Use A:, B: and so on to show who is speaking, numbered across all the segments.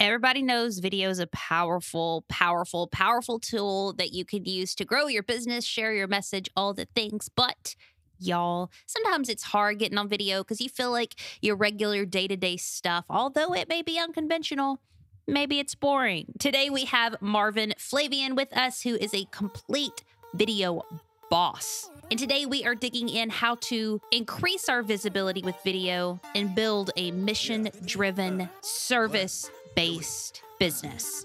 A: Everybody knows video is a powerful, powerful, powerful tool that you can use to grow your business, share your message, all the things. But y'all, sometimes it's hard getting on video because you feel like your regular day to day stuff, although it may be unconventional, maybe it's boring. Today we have Marvin Flavien with us, who is a complete video boss. And today we are digging in how to increase our visibility with video and build a mission driven service based business.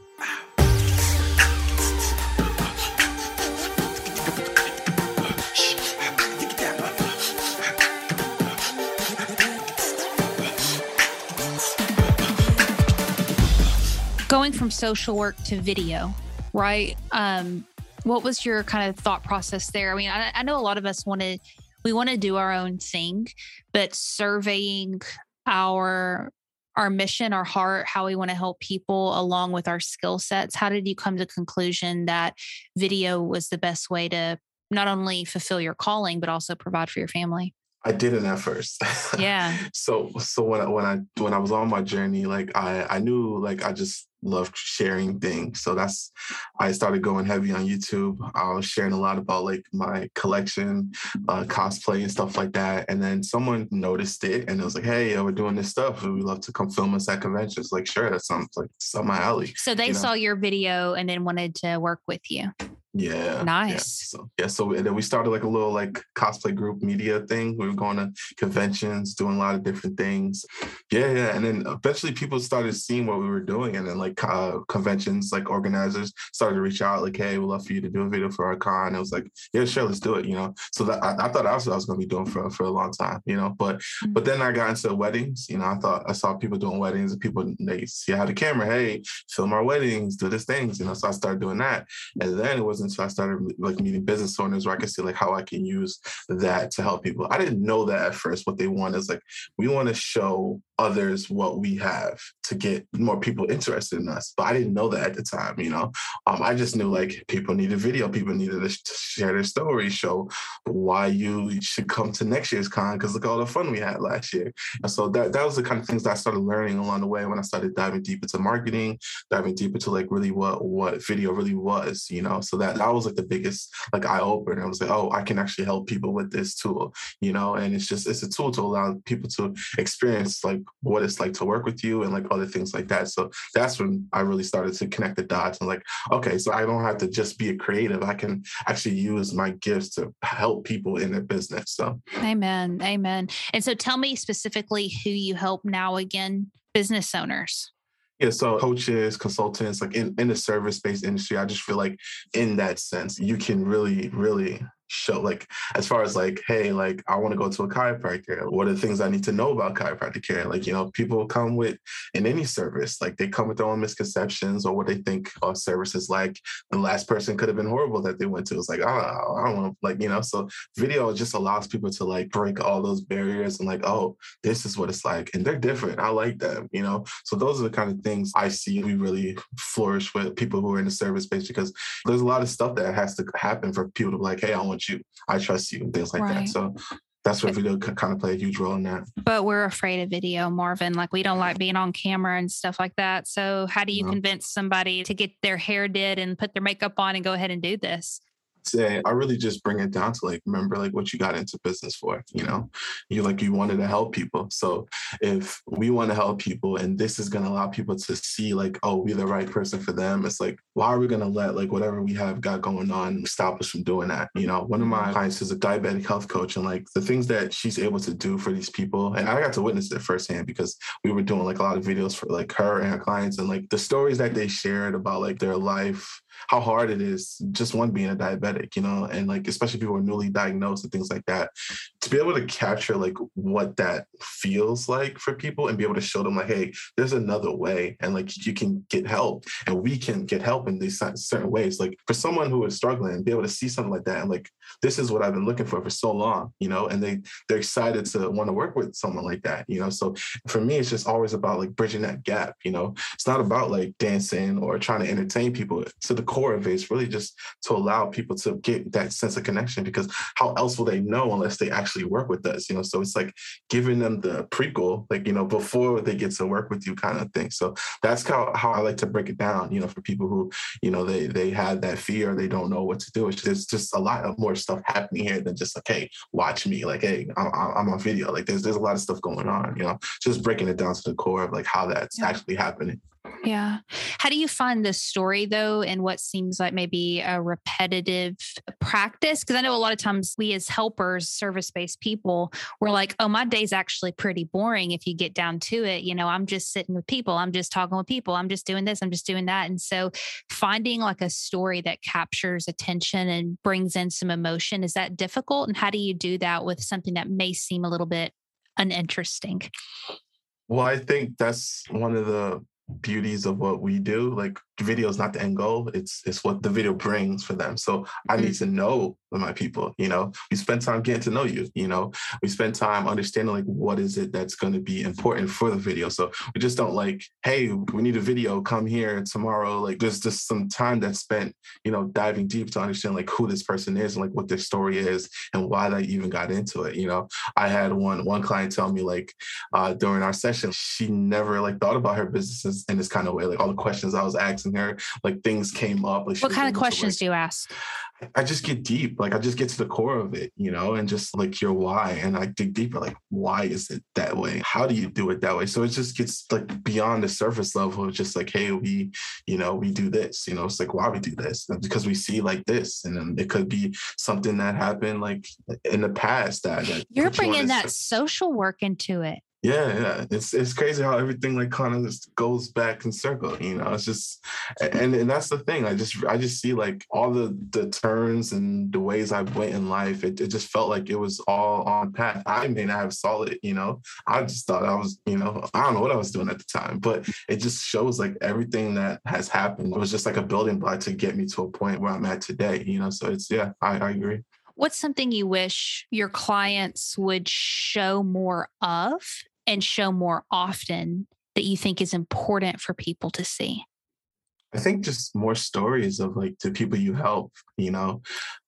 A: Going from social work to video, right? Um, what was your kind of thought process there? I mean, I, I know a lot of us want to, we want to do our own thing, but surveying our our mission, our heart, how we want to help people along with our skill sets? How did you come to the conclusion that video was the best way to not only fulfill your calling, but also provide for your family?
B: I didn't at first.
A: Yeah.
B: so so when I, when I when I was on my journey, like I I knew like I just loved sharing things. So that's I started going heavy on YouTube. I was sharing a lot about like my collection, uh, cosplay and stuff like that. And then someone noticed it and it was like, "Hey, we're doing this stuff. We love to come film us at conventions." Like, sure, that sounds like some my alley.
A: So they
B: you know?
A: saw your video and then wanted to work with you.
B: Yeah.
A: Nice.
B: Yeah. So yeah. So and then we started like a little like cosplay group media thing. We were going to conventions, doing a lot of different things. Yeah, yeah. And then eventually people started seeing what we were doing, and then like uh, conventions, like organizers started to reach out, like, "Hey, we'd love for you to do a video for our con." And it was like, "Yeah, sure, let's do it." You know. So that I, I thought that's what I was going to be doing for for a long time. You know. But mm-hmm. but then I got into weddings. You know, I thought I saw people doing weddings, and people they see I the camera. Hey, film our weddings, do this things. You know. So I started doing that, and then it was until I started like meeting business owners where I could see like how I can use that to help people. I didn't know that at first. What they want is like we want to show others what we have to get more people interested in us. But I didn't know that at the time, you know. Um, I just knew like people needed video, people needed to share their stories, show why you should come to next year's con because look all the fun we had last year. And so that that was the kind of things that I started learning along the way when I started diving deep into marketing, diving deep into like really what what video really was, you know. So that that was like the biggest like eye opener. I was like, oh, I can actually help people with this tool, you know. And it's just it's a tool to allow people to experience like what it's like to work with you and like other things like that. So that's when I really started to connect the dots and like, okay, so I don't have to just be a creative. I can actually use my gifts to help people in their business. So
A: Amen. Amen. And so tell me specifically who you help now again, business owners.
B: Yeah, so coaches, consultants, like in, in the service-based industry, I just feel like in that sense, you can really, really show like as far as like hey like i want to go to a chiropractor what are the things i need to know about chiropractic care? Like you know people come with in any service like they come with their own misconceptions or what they think our service is like. The last person could have been horrible that they went to it's like oh i don't want like you know so video just allows people to like break all those barriers and like oh this is what it's like and they're different. I like them you know? So those are the kind of things i see we really flourish with people who are in the service space because there's a lot of stuff that has to happen for people to be like hey i want you. I trust you, and things like right. that. So that's where video can kind of play a huge role in that.
A: But we're afraid of video, Marvin. Like we don't like being on camera and stuff like that. So how do you no. convince somebody to get their hair did and put their makeup on and go ahead and do this?
B: Say I really just bring it down to like remember like what you got into business for, you know. You like you wanted to help people. So if we want to help people and this is gonna allow people to see like, oh, we're the right person for them, it's like, why are we gonna let like whatever we have got going on stop us from doing that? You know, one of my mm-hmm. clients is a diabetic health coach and like the things that she's able to do for these people, and I got to witness it firsthand because we were doing like a lot of videos for like her and her clients and like the stories that they shared about like their life how hard it is just one being a diabetic, you know, and like especially people who are newly diagnosed and things like that. To be able to capture like what that feels like for people and be able to show them like, hey, there's another way, and like you can get help, and we can get help in these certain ways. Like for someone who is struggling, be able to see something like that and like this is what I've been looking for for so long, you know, and they they're excited to want to work with someone like that, you know. So for me, it's just always about like bridging that gap, you know. It's not about like dancing or trying to entertain people. To the core of it is really just to allow people to get that sense of connection because how else will they know unless they actually work with us, you know? So it's like giving them the prequel, like, you know, before they get to work with you kind of thing. So that's how, how I like to break it down, you know, for people who, you know, they, they had that fear, they don't know what to do. It's just, just a lot of more stuff happening here than just like, hey, watch me. Like, hey, I'm, I'm on video. Like there's, there's a lot of stuff going on, you know, just breaking it down to the core of like how that's yeah. actually happening.
A: Yeah. How do you find this story though, and what seems like maybe a repetitive practice? Because I know a lot of times we as helpers, service based people, we're like, oh, my day's actually pretty boring if you get down to it. You know, I'm just sitting with people, I'm just talking with people, I'm just doing this, I'm just doing that. And so finding like a story that captures attention and brings in some emotion, is that difficult? And how do you do that with something that may seem a little bit uninteresting?
B: Well, I think that's one of the beauties of what we do. Like video is not the end goal. It's it's what the video brings for them. So I need mm-hmm. to know my people, you know. We spend time getting to know you, you know. We spend time understanding like what is it that's going to be important for the video. So we just don't like, hey, we need a video, come here tomorrow. Like there's just some time that's spent, you know, diving deep to understand like who this person is and like what their story is and why they even got into it. You know, I had one one client tell me like uh during our session, she never like thought about her businesses in this kind of way. Like all the questions I was asking asking her, like things came up. Like
A: what kind of questions like, do you ask?
B: I just get deep. Like I just get to the core of it, you know, and just like your why. And I dig deeper, like, why is it that way? How do you do it that way? So it just gets like beyond the surface level of just like, hey, we, you know, we do this, you know, it's like why we do this. because we see like this. And then it could be something that happened like in the past that, that
A: you're bringing that social work into it
B: yeah yeah. It's it's crazy how everything like kind of just goes back in circle you know? It's just and and that's the thing. I just i just see like all the the turns and the ways i went in life. It, it just felt like it was all on path. I may not have saw it you know? I just thought i was you know i don't know what i was doing at the time but it just shows like everything that has happened. It was just like a building block to get me to a point where i'm at today you know? So it's yeah i, I agree.
A: What's something you wish your clients would show more of and show more often that you think is important for people to see?
B: I think just more stories of like the people you help, you know.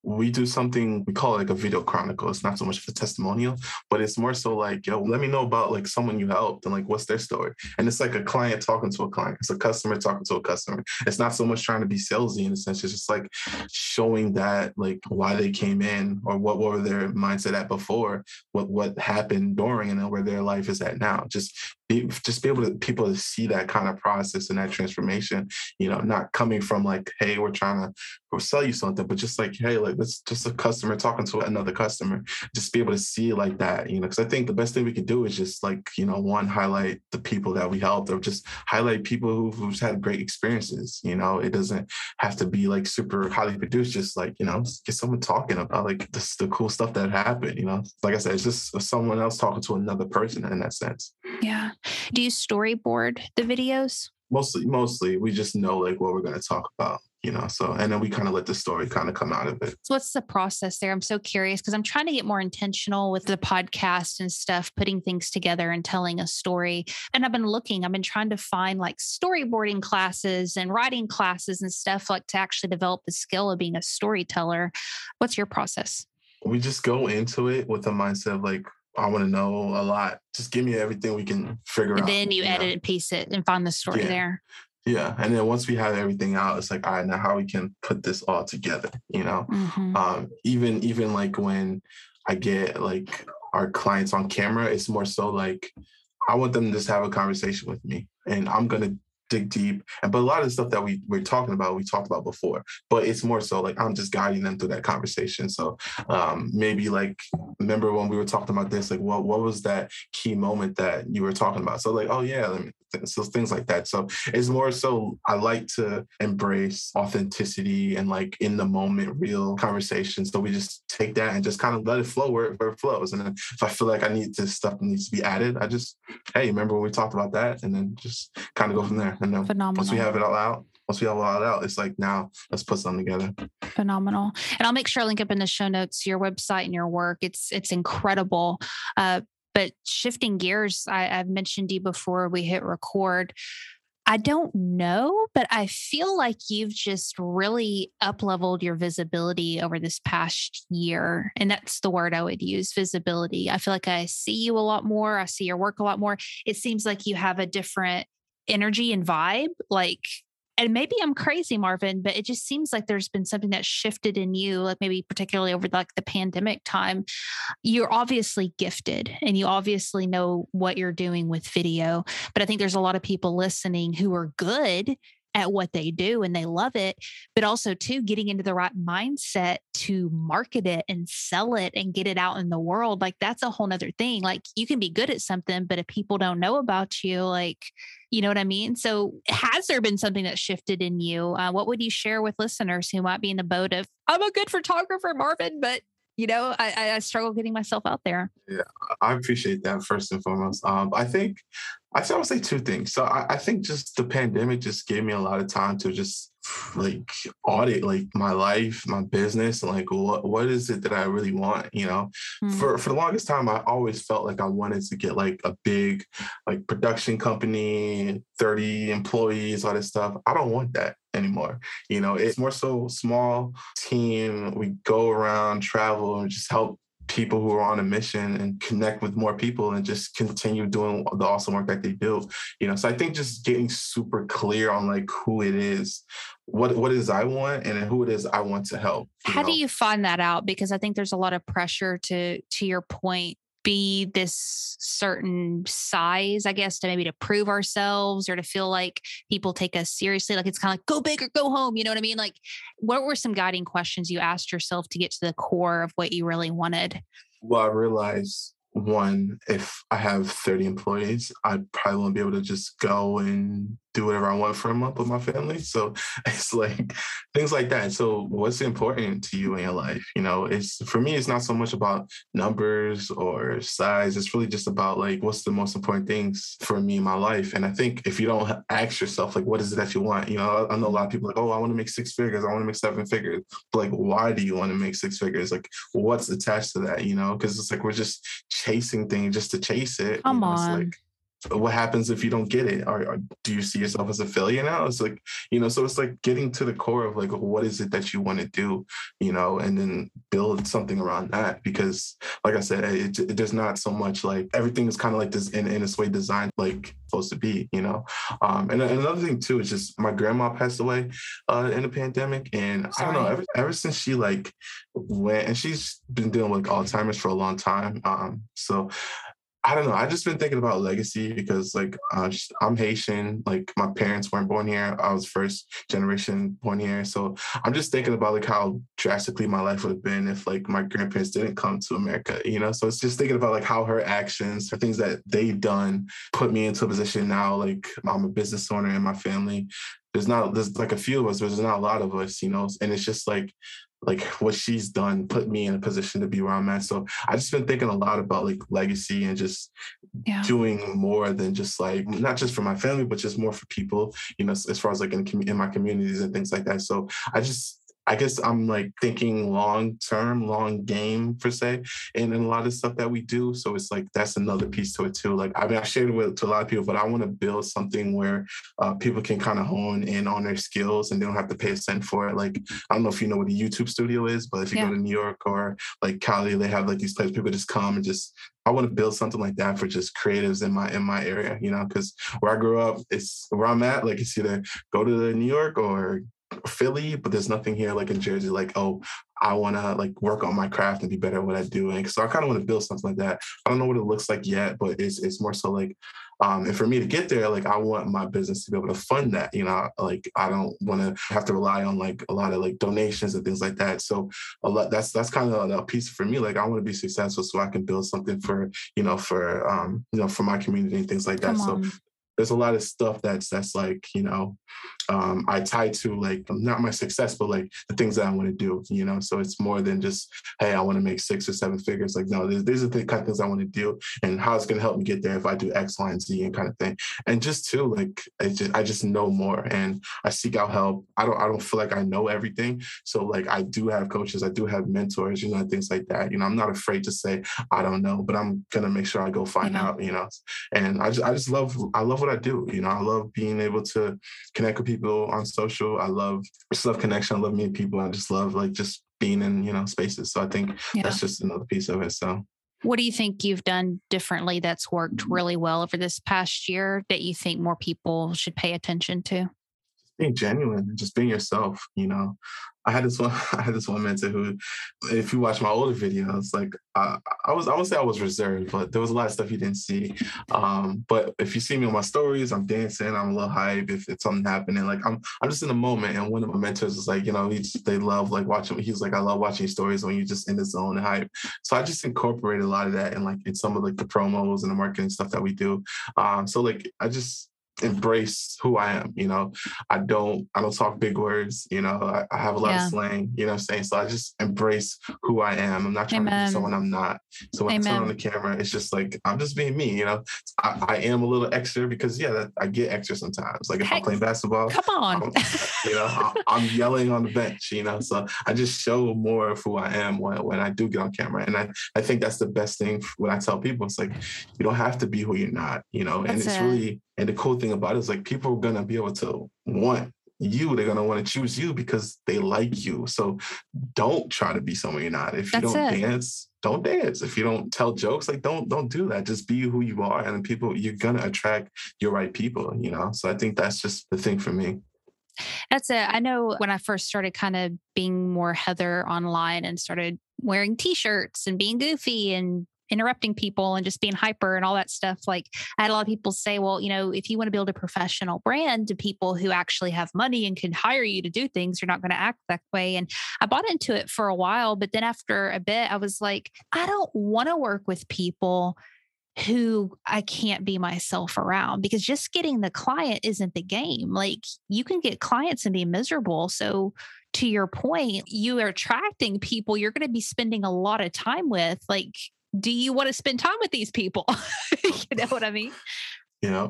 B: We do something we call it like a video chronicle. It's not so much of a testimonial, but it's more so like, yo, let me know about like someone you helped and like what's their story. And it's like a client talking to a client. It's a customer talking to a customer. It's not so much trying to be salesy in a sense. It's just like showing that like why they came in or what, what were their mindset at before, what what happened during, and then where their life is at now. Just be, just be able to people to see that kind of process and that transformation. You know, not coming from like, hey, we're trying to sell you something, but just like, hey, like it's just a customer talking to another customer. Just be able to see like that, you know. Because I think the best thing we can do is just like, you know, one highlight the people that we helped, or just highlight people who, who's had great experiences. You know, it doesn't have to be like super highly produced. Just like, you know, get someone talking about like this, the cool stuff that happened. You know, like I said, it's just someone else talking to another person in that sense.
A: Yeah. Do you storyboard the videos?
B: Mostly, mostly we just know like what we're going to talk about you know so and then we kind of let the story kind of come out of it
A: so what's the process there i'm so curious because i'm trying to get more intentional with the podcast and stuff putting things together and telling a story and i've been looking i've been trying to find like storyboarding classes and writing classes and stuff like to actually develop the skill of being a storyteller what's your process
B: we just go into it with the mindset of like I want to know a lot. Just give me everything we can figure
A: and
B: out.
A: Then you, you edit know? and piece it and find the story
B: yeah.
A: there.
B: Yeah. And then once we have everything out, it's like, all right, now how we can put this all together, you know? Mm-hmm. Um, even even like when I get like our clients on camera, it's more so like I want them to just have a conversation with me. And I'm gonna dig deep. And but a lot of the stuff that we we're talking about, we talked about before. But it's more so like I'm just guiding them through that conversation. So um, maybe like remember when we were talking about this, like what what was that key moment that you were talking about? So like, oh yeah, so things like that. So it's more so I like to embrace authenticity and like in the moment real conversation. So we just take that and just kind of let it flow where, where it flows. And then if I feel like I need this stuff needs to be added, I just hey, remember when we talked about that? And then just kind of go from there. And then Phenomenal. once we have it all out, once we have it all out, it's like now let's put something together.
A: Phenomenal. And I'll make sure I link up in the show notes your website and your work. It's it's incredible. Uh, but shifting gears, I, I've mentioned you before we hit record. I don't know, but I feel like you've just really up leveled your visibility over this past year. And that's the word I would use visibility. I feel like I see you a lot more. I see your work a lot more. It seems like you have a different energy and vibe. Like and maybe I'm crazy, Marvin, but it just seems like there's been something that shifted in you, like maybe particularly over like the pandemic time. You're obviously gifted and you obviously know what you're doing with video. But I think there's a lot of people listening who are good at what they do and they love it, but also too getting into the right mindset to market it and sell it and get it out in the world. Like that's a whole nother thing. Like you can be good at something, but if people don't know about you, like, you know what I mean? So has there been something that shifted in you? Uh, what would you share with listeners who might be in the boat of, I'm a good photographer, Marvin, but you know, I, I struggle getting myself out there.
B: Yeah, I appreciate that first and foremost. Um, I think I I would say two things. So I, I, think just the pandemic just gave me a lot of time to just like audit like my life, my business, and like what what is it that I really want? You know, mm-hmm. for for the longest time, I always felt like I wanted to get like a big like production company, thirty employees, all this stuff. I don't want that anymore. You know, it's more so small team. We go around, travel, and just help people who are on a mission and connect with more people and just continue doing the awesome work that they do you know so i think just getting super clear on like who it is what what is i want and who it is i want to help
A: how know? do you find that out because i think there's a lot of pressure to to your point be this certain size, I guess, to maybe to prove ourselves or to feel like people take us seriously. Like it's kind of like go big or go home. You know what I mean? Like, what were some guiding questions you asked yourself to get to the core of what you really wanted?
B: Well, I realized one, if I have 30 employees, I probably won't be able to just go and do whatever I want for a month with my family. So it's like things like that. So what's important to you in your life? You know, it's for me, it's not so much about numbers or size. It's really just about like what's the most important things for me in my life. And I think if you don't ask yourself, like, what is it that you want? You know, I know a lot of people like, oh, I want to make six figures. I want to make seven figures. But like, why do you want to make six figures? Like, what's attached to that? You know, because it's like we're just chasing things just to chase it.
A: Come
B: you know,
A: on.
B: Like, what happens if you don't get it? Or, or, do you see yourself as a failure now? It's like you know so it's like getting to the core of like what is it that you want to do you know and then build something around that because like i said it, it there's not so much like everything is kind of like this in, in this way designed like supposed to be you know? Um and another thing too is just my grandma passed away uh in the pandemic and Sorry. i don't know ever, ever since she like went and she's been dealing with alzheimer's for a long time um so I don't know. I just been thinking about legacy because, like, I'm Haitian. Like, my parents weren't born here. I was first generation born here. So I'm just thinking about like how drastically my life would have been if like my grandparents didn't come to America. You know, so it's just thinking about like how her actions, her things that they've done, put me into a position now. Like, I'm a business owner in my family. There's not there's like a few of us, but there's not a lot of us. You know, and it's just like like what she's done put me in a position to be where I'm at. So I just been thinking a lot about like legacy and just yeah. doing more than just like not just for my family, but just more for people, you know, as far as like in, in my communities and things like that. So I just I guess I'm like thinking long term, long game per se, and in a lot of stuff that we do. So it's like that's another piece to it too. Like I mean, I shared it with to a lot of people, but I want to build something where uh, people can kind of hone in on their skills and they don't have to pay a cent for it. Like I don't know if you know what a YouTube studio is, but if you yeah. go to New York or like Cali, they have like these places people just come and just I want to build something like that for just creatives in my in my area, you know, because where I grew up, it's where I'm at. Like it's either go to New York or Philly, but there's nothing here like in Jersey, like, oh, I want to like work on my craft and be better at what I do. And so I kind of want to build something like that. I don't know what it looks like yet, but it's it's more so like, um, and for me to get there, like I want my business to be able to fund that. You know, like I don't want to have to rely on like a lot of like donations and things like that. So a lot that's that's kind of a piece for me. Like I want to be successful so I can build something for you know for um you know for my community and things like that. So there's a lot of stuff that's that's like you know um, I tie to like not my success, but like the things that I want to do, you know. So it's more than just hey, I want to make six or seven figures. Like no, these are the kind of things I want to do, and how it's going to help me get there if I do X, Y, and Z, and kind of thing. And just too, like I just I just know more, and I seek out help. I don't I don't feel like I know everything, so like I do have coaches, I do have mentors, you know, things like that. You know, I'm not afraid to say I don't know, but I'm gonna make sure I go find yeah. out, you know. And I just I just love I love what I do. You know, I love being able to connect with people on social. I love just love connection. I love meeting people. I just love like just being in you know spaces. So I think yeah. that's just another piece of it. So.
A: What do you think you've done differently that's worked mm-hmm. really well over this past year that you think more people should pay attention to?
B: Being genuine and just being yourself, you know. I had this one, I had this one mentor who, if you watch my older videos, like I, I was, I would say I was reserved, but there was a lot of stuff you didn't see. Um, but if you see me on my stories, I'm dancing, I'm a little hype. If it's something happening, like I'm, I'm just in the moment. And one of my mentors was like, you know, he, they love like watching. He's like, I love watching stories when you're just in the zone and hype. So I just incorporated a lot of that in like in some of like the promos and the marketing stuff that we do. Um, so like I just embrace who I am. You know, I don't I don't talk big words. You know, I, I have a lot yeah. of slang. You know I'm saying? So I just embrace who I am. I'm not trying Amen. to be someone I'm not. So when Amen. I turn on the camera, it's just like I'm just being me. You know, I, I am a little extra because yeah, that, I get extra sometimes. Like if Heck, I'm playing basketball,
A: come on, I'm,
B: you know, I, I'm yelling on the bench. You know, so I just show more of who I am when, when I do get on camera, and I I think that's the best thing when I tell people. It's like you don't have to be who you're not. You know, and it's it. really and the cool thing about it is like people are gonna be able to want you, they're gonna want to choose you because they like you. So don't try to be someone you're not. If you That's don't it. dance, don't dance. If you don't tell jokes, like don't don't do that. Just be who you are, and people you're gonna attract your right people. You know. So I think that's just the thing for me.
A: That's it. I know when I first started kind of being more Heather online and started wearing t-shirts and being goofy and interrupting people and just being hyper and all that stuff. Like I had a lot of people say, well, you know, if you want to build a professional brand to people who actually have money and can hire you to do things, you're not going to act that way. And I bought into it for a while, but then after a bit, I was like, I don't want to work with people who I can't be myself around because just getting the client isn't the game. Like you can get clients and be miserable. So to your point, you are attracting people you're going to be spending a lot of time with. Like do you want to spend time with these people? you know what I mean?
B: Yeah,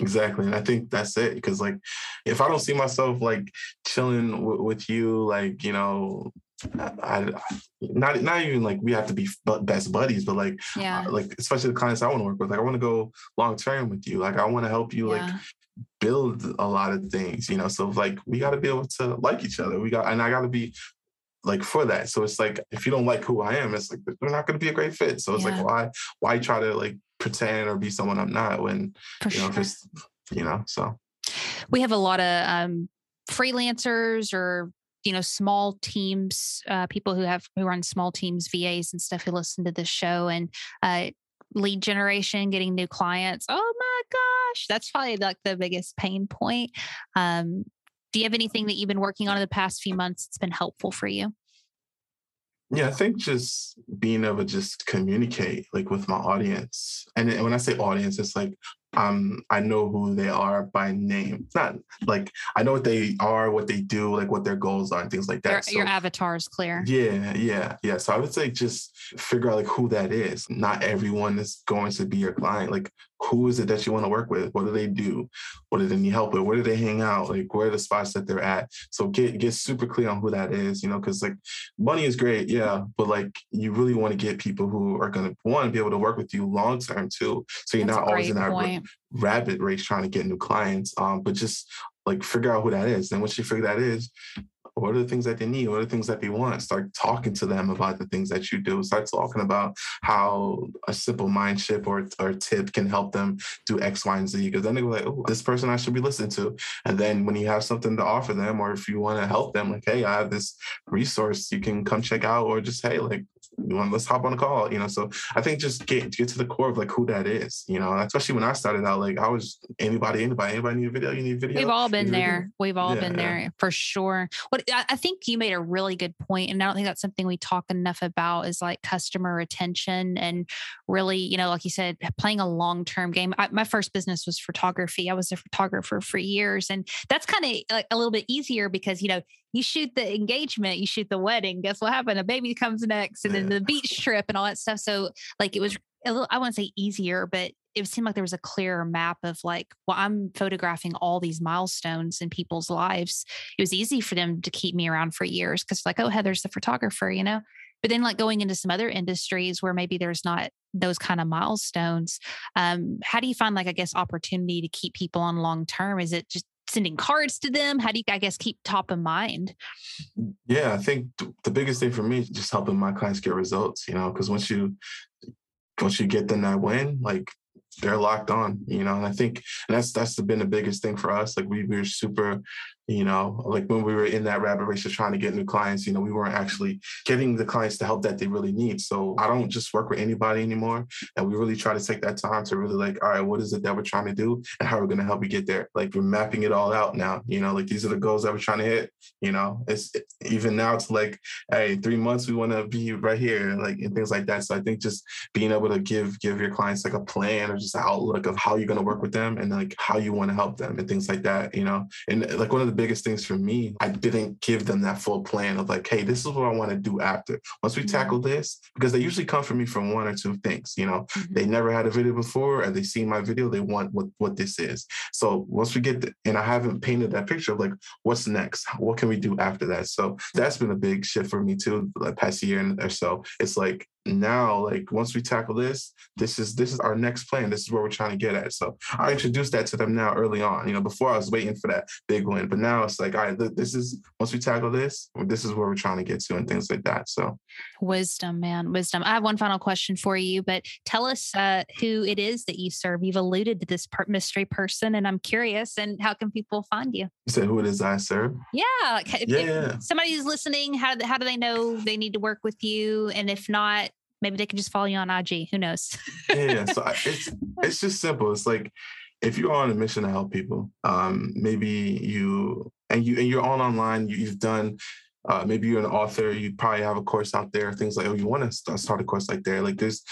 B: exactly. And I think that's it. Because like, if I don't see myself like chilling w- with you, like you know, I, I, not not even like we have to be best buddies, but like yeah, uh, like especially the clients I want to work with. Like I want to go long term with you. Like I want to help you. Yeah. Like build a lot of things, you know. So like we got to be able to like each other. We got and I got to be like for that. So it's like if you don't like who I am, it's like we're not going to be a great fit. So it's yeah. like why why try to like pretend or be someone I'm not when for you know sure. just you know so
A: we have a lot of um freelancers or you know small teams uh, people who have who run small teams vas and stuff who listen to this show and uh, lead generation getting new clients oh my gosh that's probably like the biggest pain point um, do you have anything that you've been working on in the past few months that's been helpful for you?
B: Yeah, I think just being able to just communicate like with my audience. And when I say audience, it's like um I know who they are by name. It's not like I know what they are, what they do, like what their goals are and things like that.
A: Your, so, your avatar is clear.
B: Yeah, yeah, yeah. So I would say just figure out like who that is. Not everyone is going to be your client. Like who is it that you want to work with? What do they do? What do they need help with? Where do they hang out? Like where are the spots that they're at? So get get super clear on who that is, you know, because like money is great, yeah, but like you really want to get people who are gonna want to be able to work with you long term too. So you're That's not always in that rabbit race trying to get new clients. Um, but just like figure out who that is. Then once you figure that is, what are the things that they need? What are the things that they want? Start talking to them about the things that you do. Start talking about how a simple mind shift or, or tip can help them do X, Y, and Z. Because then they go like, oh, this person I should be listening to. And then when you have something to offer them, or if you want to help them, like, hey, I have this resource you can come check out, or just hey, like you want let's hop on a call you know so i think just get get to the core of like who that is you know especially when i started out like i was anybody anybody anybody need a video you need a video
A: we've all been there we've all yeah, been there for sure what i think you made a really good point and i don't think that's something we talk enough about is like customer retention and really you know like you said playing a long-term game I, my first business was photography i was a photographer for years and that's kind of like a little bit easier because you know you shoot the engagement, you shoot the wedding. Guess what happened? A baby comes next, and then the beach trip and all that stuff. So, like, it was a little, I wouldn't say easier, but it seemed like there was a clearer map of like, well, I'm photographing all these milestones in people's lives. It was easy for them to keep me around for years because, like, oh, Heather's the photographer, you know? But then, like going into some other industries where maybe there's not those kind of milestones, um, how do you find, like, I guess, opportunity to keep people on long term? Is it just sending cards to them? How do you, I guess, keep top of mind?
B: Yeah, I think the biggest thing for me is just helping my clients get results, you know, because once you, once you get them that win, like they're locked on, you know. And I think and that's that's been the biggest thing for us. Like we, we were super you know like when we were in that rabbit race of trying to get new clients you know we weren't actually getting the clients the help that they really need. So i don't just work with anybody anymore and we really try to take that time to really like all right what is it that we're trying to do and how we're going to help you get there? Like we're mapping it all out now you know like these are the goals that we're trying to hit you know? It's even now it's like hey three months we want to be right here like and things like that. So i think just being able to give give your clients like a plan or just an outlook of how you're going to work with them and like how you want to help them and things like that you know? And like one of the biggest things for me, I didn't give them that full plan of like, hey, this is what I want to do after. Once we mm-hmm. tackle this, because they usually come for me from one or two things. You know, mm-hmm. they never had a video before, and they see my video, they want what what this is. So once we get, the, and I haven't painted that picture of like, what's next? What can we do after that? So that's been a big shift for me too, the past year or so. It's like now like once we tackle this this is this is our next plan. This is where we're trying to get at. So i introduced that to them now early on you know before i was waiting for that big win. But now it's like all right this is once we tackle this this is where we're trying to get to and things like that. So
A: wisdom man wisdom. I have one final question for you but tell us uh, who it is that you serve. You've alluded to this part mystery person and i'm curious and how can people find you?
B: You said who it is i serve?
A: Yeah
B: yeah.
A: If somebody who's listening how, how do they know they need to work with you? And if not maybe they can just follow you on IG. Who knows?
B: yeah, so it's it's just simple. It's like if you're on a mission to help people, um, maybe you and you and you're on online. You, you've done uh, maybe you're an author, you probably have a course out there, things like, oh, you want to start a course like there. Like there's,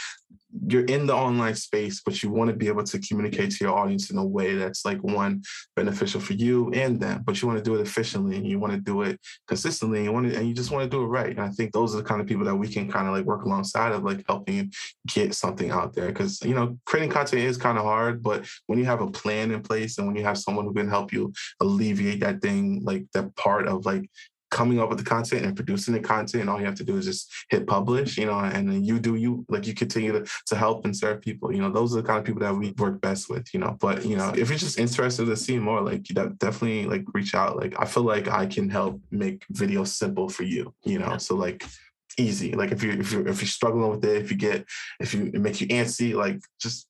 B: you're in the online space, but you want to be able to communicate to your audience in a way that's like one beneficial for you and them, but you want to do it efficiently and you want to do it consistently and you want to, and you just want to do it right. And I think those are the kind of people that we can kind of like work alongside of like helping get something out there. Cause you know, creating content is kind of hard, but when you have a plan in place and when you have someone who can help you alleviate that thing, like that part of like coming up with the content and producing the content and all you have to do is just hit publish you know and then you do you like you continue to, to help and serve people you know those are the kind of people that we work best with you know but you know if you're just interested to see more like that definitely like reach out like i feel like i can help make videos simple for you you know so like easy like if you if you're if you're struggling with it if you get if you it makes you antsy like just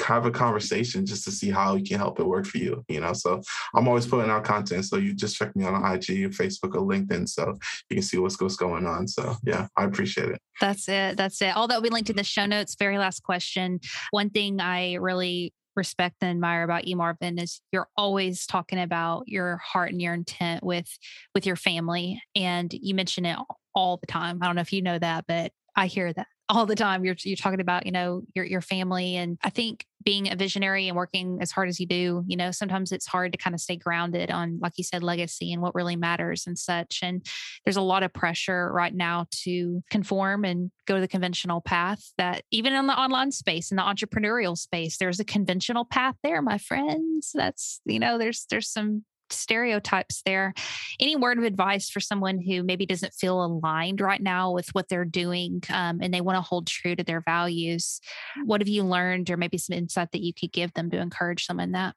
B: have a conversation just to see how you can help it work for you. You know, so I'm always putting out content. So you just check me on IG, Facebook, or LinkedIn, so you can see what's what's going on. So yeah, I appreciate it.
A: That's it. That's it. All that be linked in the show notes. Very last question. One thing I really respect and admire about you, Marvin, is you're always talking about your heart and your intent with with your family, and you mention it all the time. I don't know if you know that, but I hear that all the time. You're you're talking about, you know, your your family. And I think being a visionary and working as hard as you do, you know, sometimes it's hard to kind of stay grounded on, like you said, legacy and what really matters and such. And there's a lot of pressure right now to conform and go the conventional path that even in the online space, in the entrepreneurial space, there's a conventional path there, my friends. That's, you know, there's there's some stereotypes there. Any word of advice for someone who maybe doesn't feel aligned right now with what they're doing um, and they want to hold true to their values? What have you learned, or maybe some insight that you could give them to encourage them in that?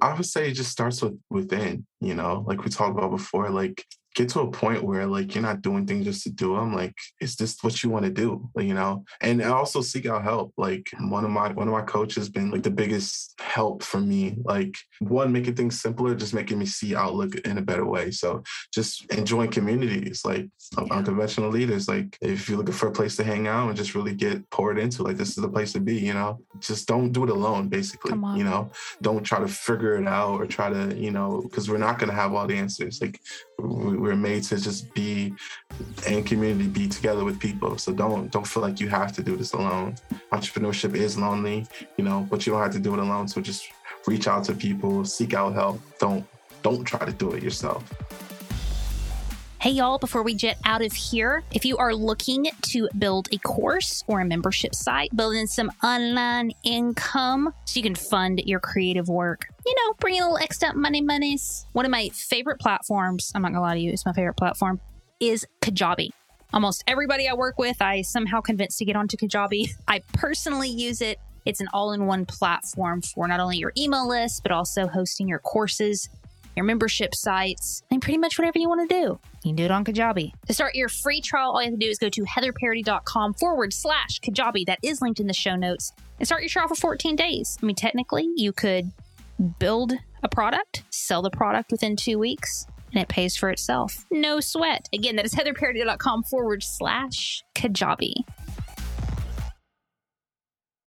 B: I would say it just starts with within, you know, like we talked about before, like get to a point where like you're not doing things just to do them like is this what you want to do you know? And also seek out help like one of my one of my coaches been like the biggest help for me like one making things simpler just making me see outlook in a better way. So just enjoying communities like yeah. unconventional leaders like if you're looking for a place to hang out and just really get poured into like this is the place to be you know? Just don't do it alone basically you know? Don't try to figure it out or try to you know because we're not going to have all the answers. Like we're made to just be in community, be together with people. So don't don't feel like you have to do this alone. Entrepreneurship is lonely, you know, but you don't have to do it alone. So just reach out to people, seek out help. Don't don't try to do it yourself.
A: Hey, y'all, before we jet out of here, if you are looking to build a course or a membership site, building some online income so you can fund your creative work, you know, bring a little extra money monies. One of my favorite platforms, I'm not gonna lie to you, it's my favorite platform, is Kajabi. Almost everybody I work with, I somehow convinced to get onto Kajabi. I personally use it. It's an all in one platform for not only your email list, but also hosting your courses, your membership sites, and pretty much whatever you want to do. You can do it on Kajabi. To start your free trial, all you have to do is go to heatherparady.com forward slash Kajabi. That is linked in the show notes. And start your trial for 14 days. I mean, technically, you could build a product, sell the product within two weeks, and it pays for itself. No sweat. Again, that is heatherparady.com forward slash Kajabi.